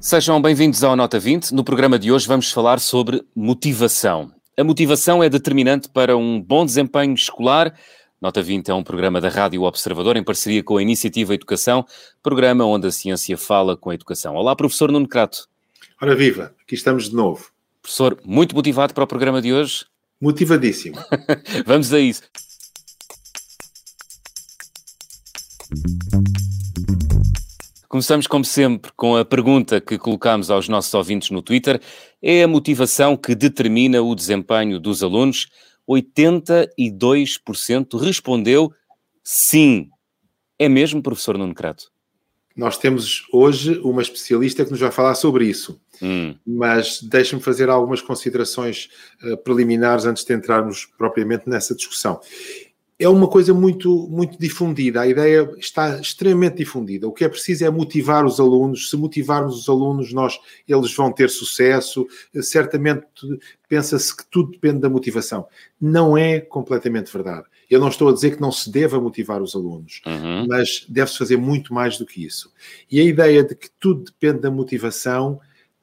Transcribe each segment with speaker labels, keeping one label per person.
Speaker 1: Sejam bem-vindos ao Nota 20. No programa de hoje vamos falar sobre motivação. A motivação é determinante para um bom desempenho escolar. Nota 20 é um programa da Rádio Observador em parceria com a Iniciativa Educação, programa onde a ciência fala com a educação. Olá, professor Nuno Crato.
Speaker 2: Ora viva, aqui estamos de novo.
Speaker 1: Professor, muito motivado para o programa de hoje?
Speaker 2: Motivadíssimo.
Speaker 1: vamos a isso. Começamos, como sempre, com a pergunta que colocamos aos nossos ouvintes no Twitter: é a motivação que determina o desempenho dos alunos? 82% respondeu sim. É mesmo, professor Nuno Crato?
Speaker 2: Nós temos hoje uma especialista que nos vai falar sobre isso. Hum. Mas deixe-me fazer algumas considerações uh, preliminares antes de entrarmos propriamente nessa discussão é uma coisa muito, muito difundida. A ideia está extremamente difundida. O que é preciso é motivar os alunos. Se motivarmos os alunos, nós, eles vão ter sucesso. Certamente pensa-se que tudo depende da motivação. Não é completamente verdade. Eu não estou a dizer que não se deva motivar os alunos, uhum. mas deve-se fazer muito mais do que isso. E a ideia de que tudo depende da motivação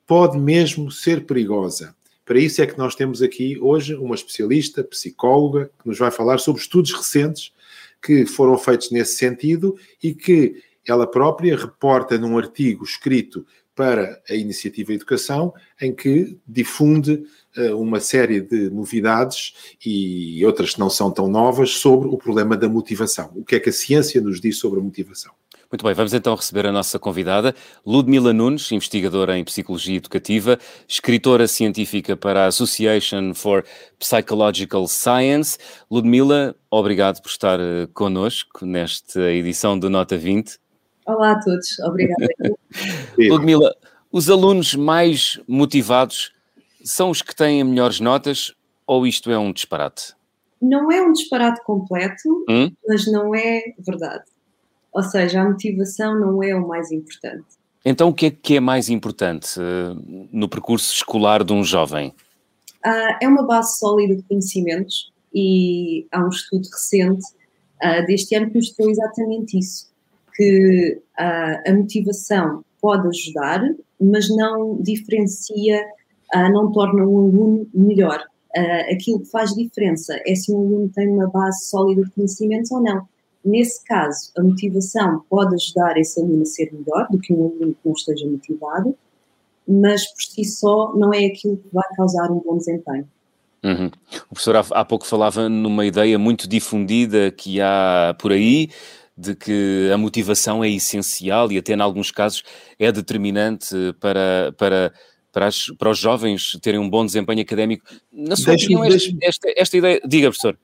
Speaker 2: pode mesmo ser perigosa. Para isso é que nós temos aqui hoje uma especialista, psicóloga, que nos vai falar sobre estudos recentes que foram feitos nesse sentido e que ela própria reporta num artigo escrito para a Iniciativa Educação, em que difunde uh, uma série de novidades e outras que não são tão novas sobre o problema da motivação. O que é que a ciência nos diz sobre a motivação?
Speaker 1: Muito bem, vamos então receber a nossa convidada, Ludmila Nunes, investigadora em Psicologia Educativa, escritora científica para a Association for Psychological Science. Ludmila, obrigado por estar eh, connosco nesta edição do Nota 20.
Speaker 3: Olá a todos, obrigada.
Speaker 1: Ludmila, os alunos mais motivados são os que têm melhores notas ou isto é um disparate?
Speaker 3: Não é um disparate completo, hum? mas não é verdade. Ou seja, a motivação não é o mais importante.
Speaker 1: Então, o que é que é mais importante uh, no percurso escolar de um jovem?
Speaker 3: Uh, é uma base sólida de conhecimentos e há um estudo recente uh, deste ano que mostrou exatamente isso, que a motivação pode ajudar, mas não diferencia, não torna um aluno melhor. aquilo que faz diferença é se um aluno tem uma base sólida de conhecimentos ou não. Nesse caso, a motivação pode ajudar esse aluno a ser melhor do que um aluno que não esteja motivado, mas por si só não é aquilo que vai causar um bom desempenho.
Speaker 1: Uhum. O professor há pouco falava numa ideia muito difundida que há por aí, de que a motivação é essencial e até em alguns casos é determinante para, para, para, as, para os jovens terem um bom desempenho académico. Na sua opinião, esta, esta, esta, ideia... Diga, professor.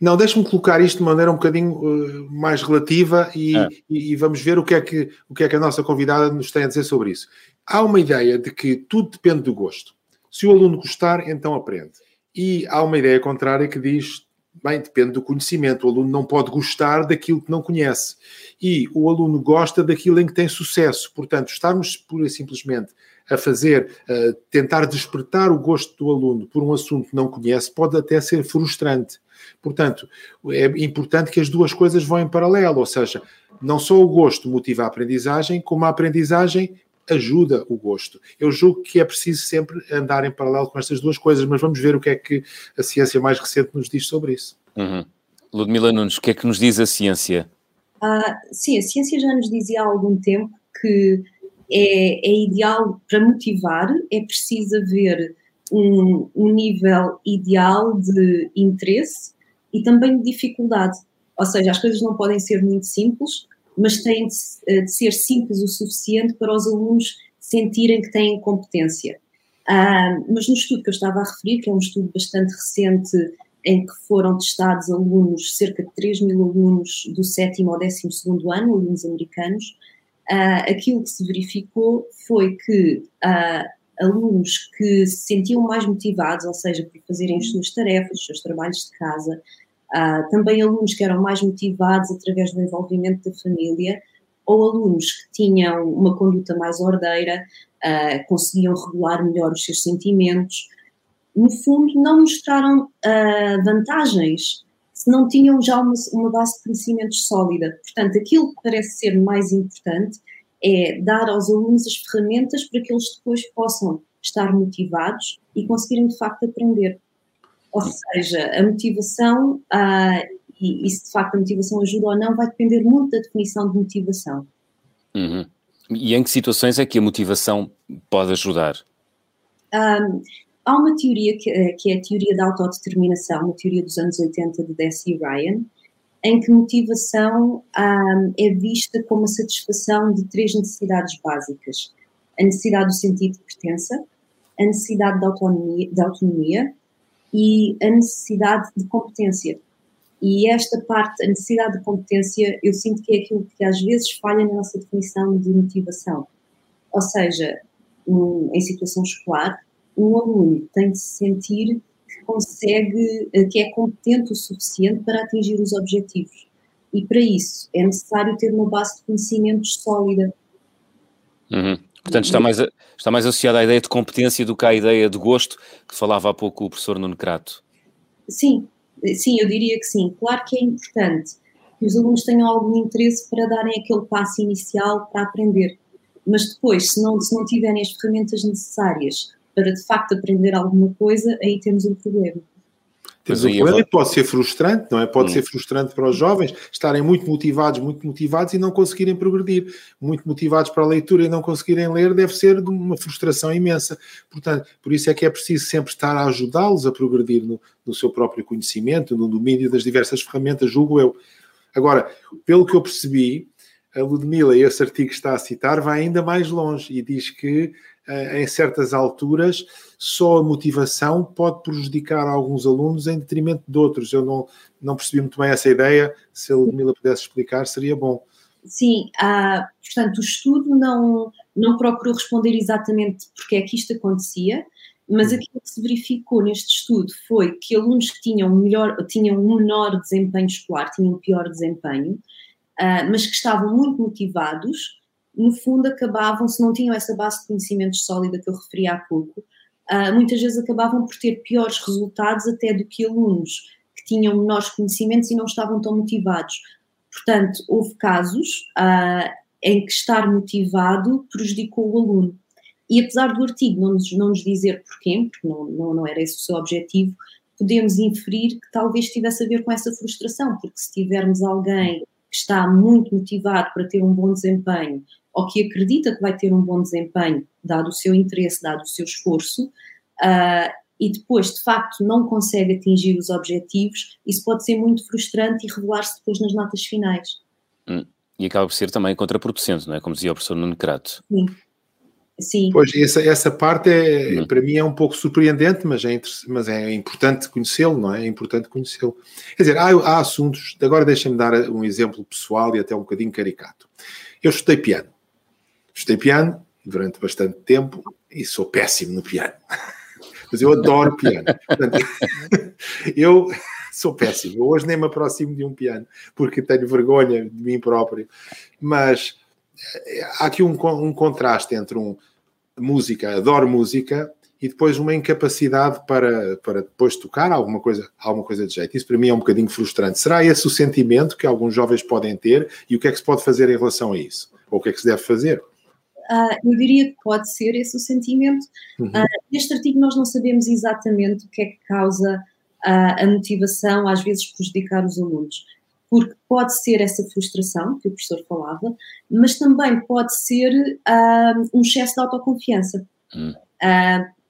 Speaker 2: Não, deixe-me colocar isto de maneira um bocadinho uh, mais relativa e, é. e, e, vamos ver o que, é que, o que é que a nossa convidada nos tem a dizer sobre isso. Há uma ideia de que tudo depende do gosto. Se o aluno gostar, então aprende. E há uma ideia contrária que diz, bem, depende do conhecimento. O aluno não pode gostar daquilo que não conhece. E o aluno gosta daquilo em que tem sucesso. Portanto, estarmos pura e simplesmente a fazer, a tentar despertar o gosto do aluno por um assunto que não conhece, pode até ser frustrante. Portanto, é importante que as duas coisas vão em paralelo, ou seja, não só o gosto motiva a aprendizagem, como a aprendizagem ajuda o gosto. Eu julgo que é preciso sempre andar em paralelo com estas duas coisas, mas vamos ver o que é que a ciência mais recente nos diz sobre isso.
Speaker 1: Uhum. Ludmila Nunes, o que é que nos diz a ciência?
Speaker 3: Ah, sim, a ciência já nos dizia há algum tempo que é, é ideal para motivar, é preciso haver um, um nível ideal de interesse e também de dificuldade. Ou seja, as coisas não podem ser muito simples, mas têm de, eh, de ser simples o suficiente para os alunos sentirem que têm competência. Ah, mas no estudo que eu estava a referir, que é um estudo bastante recente, em que foram testados alunos, cerca de 3 mil alunos do sétimo ao décimo segundo ano, alunos americanos, ah, aquilo que se verificou foi que ah, alunos que se sentiam mais motivados, ou seja, por fazerem as suas tarefas, os seus trabalhos de casa, uh, também alunos que eram mais motivados através do envolvimento da família, ou alunos que tinham uma conduta mais ordeira, uh, conseguiam regular melhor os seus sentimentos. No fundo, não mostraram uh, vantagens se não tinham já uma, uma base de conhecimentos sólida. Portanto, aquilo que parece ser mais importante é dar aos alunos as ferramentas para que eles depois possam estar motivados e conseguirem de facto aprender. Ou seja, a motivação, ah, e, e, se de facto a motivação ajuda ou não, vai depender muito da definição de motivação.
Speaker 1: Uhum. E em que situações é que a motivação pode ajudar?
Speaker 3: Um, há uma teoria que, eh, que, é a teoria da autodeterminação, uma teoria dos anos 80 de Deci Ryan, em que motivação um, é vista como a satisfação de três necessidades básicas: a necessidade do sentido de pertença, a necessidade de autonomia, de autonomia e a necessidade de competência. E esta parte, a necessidade de competência, eu sinto que é aquilo que às vezes falha na nossa definição de motivação. Ou seja, um, em situação escolar, um aluno tem de se sentir que consegue, eh, que é competente o suficiente para atingir os objetivos. E para isso é necessário ter uma base de conhecimentos sólida.
Speaker 1: Uhum. Portanto, está mais, está mais associada à ideia de competência do que à ideia de gosto que falava há pouco o professor Nuno Crato.
Speaker 3: Sim, sim, eu diria que sim. Claro que é importante que os alunos tenham algum interesse para darem aquele passo inicial para aprender. Mas depois, se não, se não tiverem as ferramentas necessárias para de facto aprender alguma coisa, aí temos um problema.
Speaker 2: Problema e pode ser frustrante, não é? Pode hum. ser frustrante para os jovens estarem muito motivados, muito motivados e não conseguirem progredir. Muito motivados para a leitura e não conseguirem ler deve ser de uma frustração imensa. Portanto, por isso é que é preciso sempre estar a ajudá-los a progredir no, no seu próprio conhecimento, no domínio das diversas ferramentas, julgo eu. Agora, pelo que eu percebi, a Ludmilla, esse artigo que está a citar, vai ainda mais longe e diz que em certas alturas, só a motivação pode prejudicar alguns alunos em detrimento de outros. Eu não, não percebi muito bem essa ideia. Se a Ludmila pudesse explicar, seria bom.
Speaker 3: Sim, ah, portanto, o estudo não, não procurou responder exatamente porque é que isto acontecia, mas aquilo que se verificou neste estudo foi que alunos que tinham, melhor, tinham um menor desempenho escolar, tinham um pior desempenho, ah, mas que estavam muito motivados, no fundo acabavam, se não tinham essa base de conhecimentos sólida que eu referi há pouco, uh, muitas vezes acabavam por ter piores resultados até do que alunos que tinham menores conhecimentos e não estavam tão motivados. Portanto, houve casos uh, em que estar motivado prejudicou o aluno. E apesar do artigo não nos, não nos dizer porquê, porque não, não, não era esse o seu objetivo, podemos inferir que talvez tivesse a ver com essa frustração, porque se tivermos alguém que está muito motivado para ter um bom desempenho, ou que acredita que vai ter um bom desempenho, dado o seu interesse, dado o seu esforço, uh, e depois, de facto, não consegue atingir os objetivos, isso pode ser muito frustrante e revelar-se depois nas notas finais.
Speaker 1: Hum. E acaba por ser também contraproducente, não é? Como dizia o professor Nuno Crato.
Speaker 3: Sim. Sim.
Speaker 2: Pois, essa, essa parte é, hum. para mim é um pouco surpreendente, mas é, mas é importante conhecê-lo, não é? É importante conhecê-lo. Quer dizer, há, há assuntos, agora deixem-me dar um exemplo pessoal e até um bocadinho caricato. Eu estudei piano. Estudei piano durante bastante tempo e sou péssimo no piano. Mas eu adoro piano. Portanto, eu sou péssimo. Eu hoje nem me aproximo de um piano porque tenho vergonha de mim próprio. Mas há aqui um, um contraste entre um música, adoro música, e depois uma incapacidade para, para depois tocar alguma coisa, alguma coisa de jeito. Isso para mim é um bocadinho frustrante. Será esse o sentimento que alguns jovens podem ter e o que é que se pode fazer em relação a isso? Ou o que é que se deve fazer?
Speaker 3: Uh, eu diria que pode ser esse o sentimento. Uhum. Uh, neste artigo nós não sabemos exatamente o que é que causa uh, a motivação, às vezes prejudicar os alunos, porque pode ser essa frustração que o professor falava, mas também pode ser um excesso de autoconfiança. Uhum.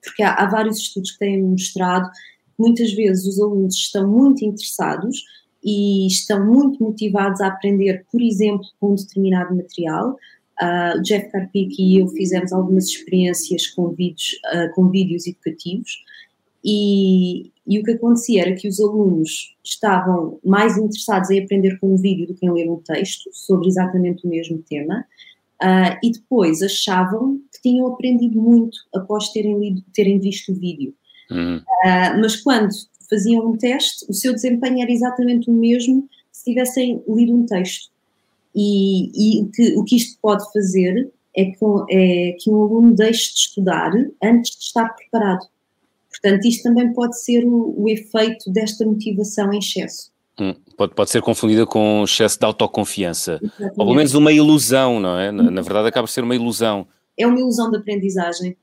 Speaker 3: porque há, há, vários estudos que têm mostrado que muitas vezes os alunos estão muito interessados e estão muito motivados a aprender, por exemplo, com um determinado material, Uh, Jeff Karpik e eu fizemos algumas experiências com vídeos, uh, com vídeos educativos e, e, o que acontecia era que os alunos estavam mais interessados em aprender com um vídeo do que em ler um texto sobre exatamente o mesmo tema uh, e depois achavam que tinham aprendido muito após terem, lido, terem visto o vídeo. Uhum. mas quando faziam um teste, o seu desempenho era exatamente o mesmo se tivessem lido um texto. E, e o, que, o que isto pode fazer é que, é que um aluno deixe de estudar antes de estar preparado. Portanto, isto também pode ser o, o efeito desta motivação em excesso.
Speaker 1: Hum, pode, pode ser confundida com excesso de autoconfiança. Exatamente. Ou pelo menos uma ilusão, não é? Na, na, verdade, acaba por ser uma ilusão.
Speaker 3: É uma ilusão de aprendizagem.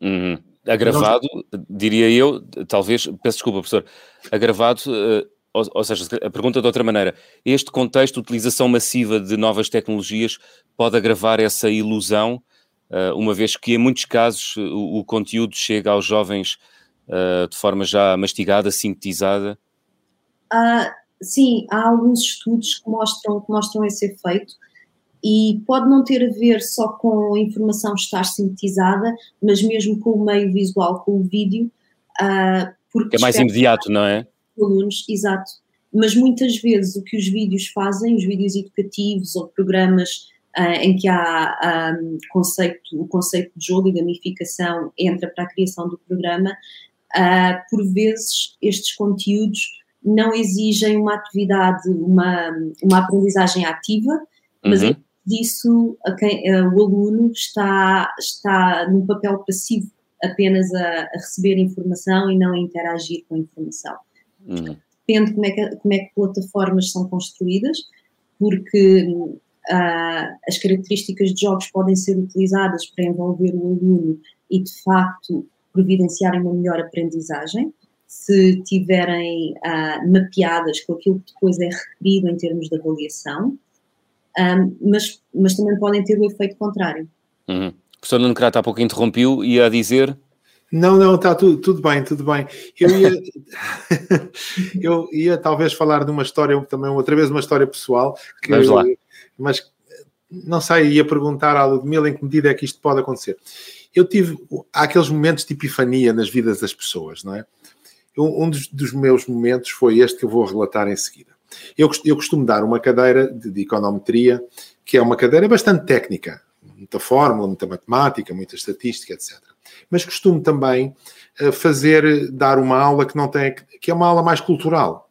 Speaker 1: Uhum. Agravado, diria eu, talvez, peço desculpa, professor, agravado, uh, ou, ou, seja, a pergunta de outra maneira, este contexto de utilização massiva de novas tecnologias pode agravar essa ilusão, uh, uma vez que em muitos casos o conteúdo chega aos jovens uh, de forma já mastigada, sintetizada?
Speaker 3: Sim, há alguns estudos que mostram, que mostram esse efeito e pode não ter a ver só com a informação estar sintetizada, mas mesmo com o meio visual, com o vídeo. Uh,
Speaker 1: porque é mais imediato, não é?
Speaker 3: Alunos, exato. Mas muitas vezes o que os vídeos fazem, os vídeos educativos ou programas uh, em que há um, conceito, o conceito de jogo e gamificação entra para a criação do programa, uh, por vezes estes conteúdos não exigem uma atividade, uma, uma aprendizagem ativa, mas uhum. disso quem, uh, o aluno está, está num papel passivo, apenas a, a, receber informação e não a interagir com a informação. Uhum. Depende como é, que, como é que plataformas são construídas, porque uh, as características de jogos podem ser utilizadas para envolver o aluno e, de facto, providenciarem uma melhor aprendizagem se tiverem uh, mapeadas com aquilo que depois é requerido em termos de avaliação, um, mas, mas também podem ter o efeito contrário.
Speaker 1: Uhum. O professor Nuno Crato há pouco interrompeu e ia dizer...
Speaker 2: Não, não, está tudo, tudo bem, tudo bem. Eu ia, eu ia talvez falar de uma história, também outra vez uma história pessoal, que,
Speaker 1: Vamos lá.
Speaker 2: mas não sei, ia perguntar à Ludmila em que medida é que isto pode acontecer. Eu tive, há aqueles momentos de epifania nas vidas das pessoas, não é? um dos, dos, meus momentos foi este que eu vou relatar em seguida. Eu, eu costumo dar uma cadeira de, de, econometria, que é uma cadeira bastante técnica, muita fórmula, muita matemática, muita estatística, etc. Mas costumo também uh, fazer, dar uma aula que não tem, que é uma aula mais cultural,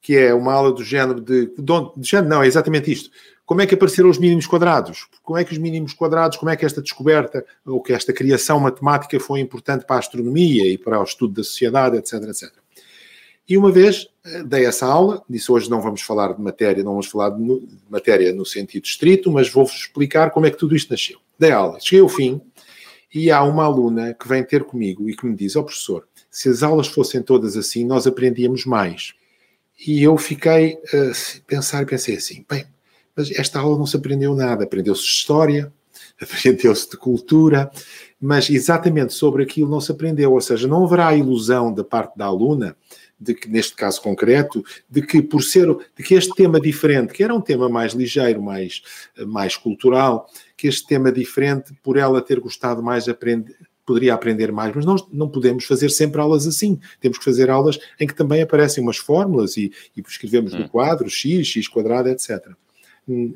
Speaker 2: que é uma aula do género de, de, de género, não, é exatamente isto como é que apareceram os mínimos quadrados? Como é que os mínimos quadrados, como é que esta descoberta ou que esta criação matemática foi importante para a astronomia e para o estudo da sociedade, etc, etc. E uma vez eh, dei essa aula, disse hoje não vamos falar de matéria, não vamos falar de matéria no sentido estrito, mas vou-vos explicar como é que tudo isto nasceu. Dei aula, cheguei ao fim e há uma aluna que vem ter comigo e que me diz, ó oh, professor, se as aulas fossem todas assim, nós aprendíamos mais. E eu fiquei a pensar e pensei assim, bem, mas esta aula não se aprendeu nada. Aprendeu-se história, aprendeu-se de cultura, mas exatamente sobre aquilo não se aprendeu. Ou seja, não haverá ilusão da parte da aluna de que neste caso concreto, de que por ser, de que este tema diferente, que era um tema mais ligeiro, mais, mais cultural, que este tema diferente, por ela ter gostado mais, aprender, poderia aprender mais, mas nós não podemos fazer sempre aulas assim. Temos que fazer aulas em que também aparecem umas fórmulas e, e escrevemos no hum. quadro x, x quadrado, etc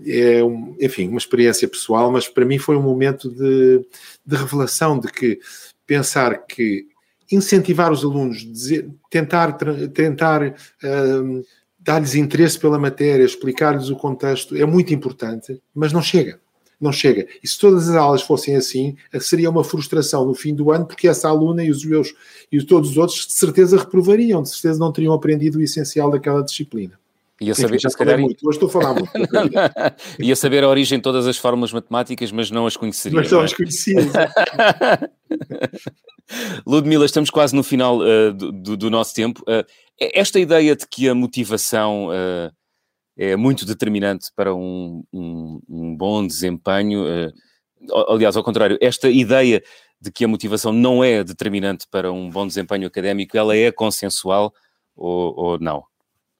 Speaker 2: é, um, enfim, uma experiência pessoal, mas para mim foi um momento de, de revelação de que pensar que incentivar os alunos, dizer, tentar, tentar um, dar-lhes interesse pela matéria, explicar-lhes o contexto, é muito importante, mas não chega. Não chega. E se todas as aulas fossem assim, seria uma frustração no fim do ano, porque essa aluna e os meus e todos os outros de certeza reprovariam, de certeza não teriam aprendido o essencial daquela disciplina.
Speaker 1: Ia saber, já calhar,
Speaker 2: muito, hoje estou a falar muito.
Speaker 1: ia saber a origem de todas as fórmulas matemáticas, mas não as conheceria.
Speaker 2: Mas não, não é? as conhecia.
Speaker 1: Ludmila, estamos quase no final uh, do, do, nosso tempo. Uh, esta ideia de que a motivação uh, é muito determinante para um, um, um bom desempenho, aliás, ao contrário, esta ideia de que a motivação não é determinante para um bom desempenho académico, ela é consensual ou, ou não?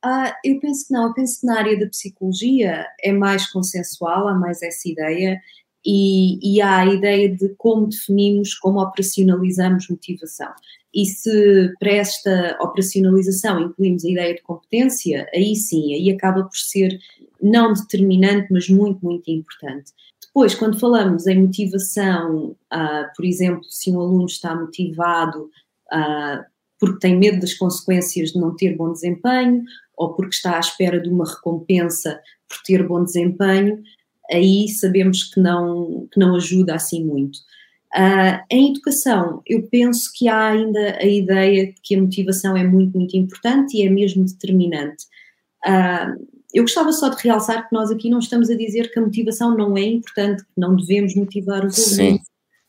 Speaker 3: Ah, eu penso que não, eu penso que na área da psicologia é mais consensual, há mais essa ideia e, e, há a ideia de como definimos, como operacionalizamos motivação. E se para esta operacionalização incluímos a ideia de competência, aí sim, aí acaba por ser não determinante, mas muito, muito importante. Depois, quando falamos em motivação, ah, por exemplo, se um aluno está motivado ah, porque tem medo das consequências de não ter bom desempenho, ou porque está à espera de uma recompensa por ter bom desempenho, aí sabemos que não, que não ajuda assim muito. Uh, em educação, eu penso que há ainda a ideia de que a motivação é muito, muito importante e é mesmo determinante. Uh, eu gostava só de realçar que nós aqui não estamos a dizer que a motivação não é importante, que não devemos motivar os Sim. alunos,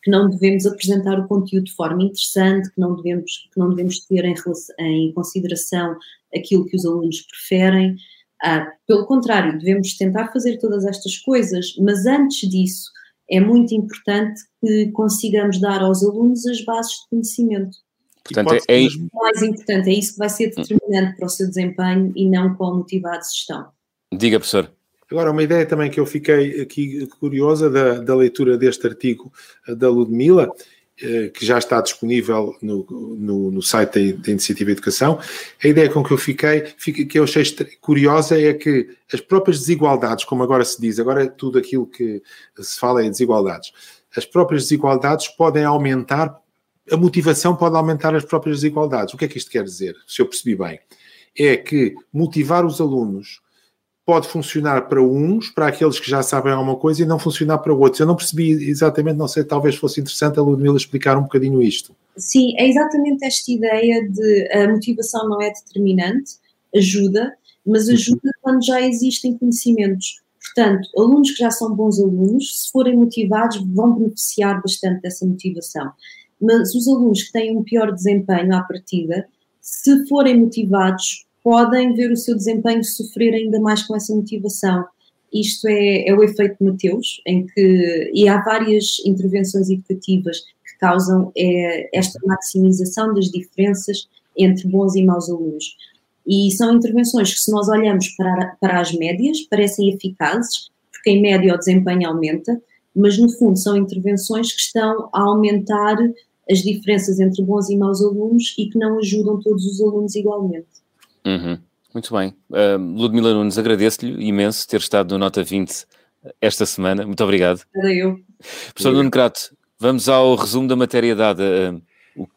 Speaker 3: que não devemos apresentar o conteúdo de forma interessante, que não devemos, que não devemos ter em, em consideração aquilo que os alunos preferem. Uh, pelo contrário, devemos tentar fazer todas estas coisas, mas antes disso, é muito importante que consigamos dar aos alunos as bases de conhecimento. Portanto, é, é mais importante, é isso que vai ser determinante para o seu desempenho e não qual motivado estão.
Speaker 1: Diga, professor.
Speaker 2: Agora, uma ideia também que eu fiquei aqui curiosa da, da leitura deste artigo da Ludmila, eh, que já está disponível no, no, no site da, Iniciativa Educação. A ideia com que eu fiquei, que eu achei curiosa, é que as próprias desigualdades, como agora se diz, agora tudo aquilo que se fala é desigualdades, as próprias desigualdades podem aumentar, a motivação pode aumentar as próprias desigualdades. O que é que isto quer dizer, se eu percebi bem? É que motivar os alunos pode funcionar para uns, para aqueles que já sabem alguma coisa, e não funcionar para outros. Eu não percebi exatamente, não sei, talvez fosse interessante a Ludmila explicar um bocadinho isto.
Speaker 3: Sim, é exatamente esta ideia de a motivação não é determinante, ajuda, mas ajuda quando já existem conhecimentos. Portanto, alunos que já são bons alunos, se forem motivados, vão beneficiar bastante dessa motivação. Mas os alunos que têm um pior desempenho à partida, se forem motivados, podem ver o seu desempenho sofrer ainda mais com essa motivação. Isto é, é o efeito de Mateus, em que, e há várias intervenções educativas que causam é, esta maximização das diferenças entre bons e maus alunos. E são intervenções que, se nós olhamos para, para as médias, parecem eficazes, porque em média o desempenho aumenta, mas no fundo são intervenções que estão a aumentar as diferenças entre bons e maus alunos e que não ajudam todos os alunos igualmente.
Speaker 1: Uhum. Muito bem. Uh, Ludmila Nunes, agradeço-lhe imenso ter estado no Nota 20 esta semana. Muito obrigado.
Speaker 3: Era eu.
Speaker 1: Professor Nuno Crato, vamos ao resumo da matéria dada.
Speaker 2: Eu,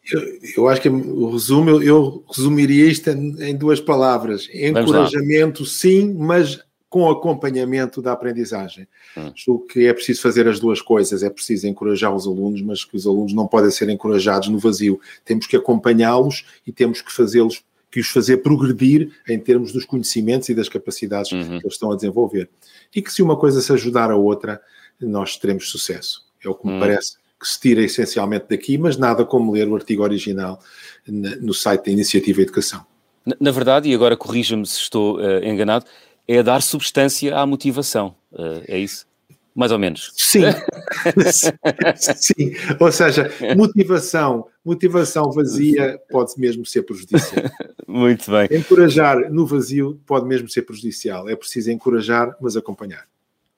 Speaker 2: eu, acho que o resumo, eu, eu resumiria isto em, em duas palavras. Encorajamento, sim, mas com acompanhamento da aprendizagem. Hum. Julgo que é preciso fazer as duas coisas, é preciso encorajar os alunos, mas que os alunos não podem ser encorajados no vazio. Temos que acompanhá-los e temos que fazê-los que os fazer progredir em termos dos conhecimentos e das capacidades uhum. que eles estão a desenvolver. E que se uma coisa se ajudar a outra, nós teremos sucesso. É o que me uhum. parece que se tira essencialmente daqui, mas nada como ler o artigo original no site da Iniciativa Educação.
Speaker 1: Na, na verdade, e agora corrija-me se estou uh, enganado, é dar substância à motivação. Uh, é isso? mais ou menos.
Speaker 2: Sim, sim. Ou seja, motivação, motivação vazia pode mesmo ser prejudicial.
Speaker 1: Muito bem.
Speaker 2: Encorajar no vazio pode mesmo ser prejudicial. É preciso encorajar, mas acompanhar.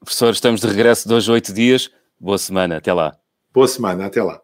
Speaker 1: Professor, estamos de regresso de hoje oito dias. Boa semana, até lá.
Speaker 2: Boa semana, até lá.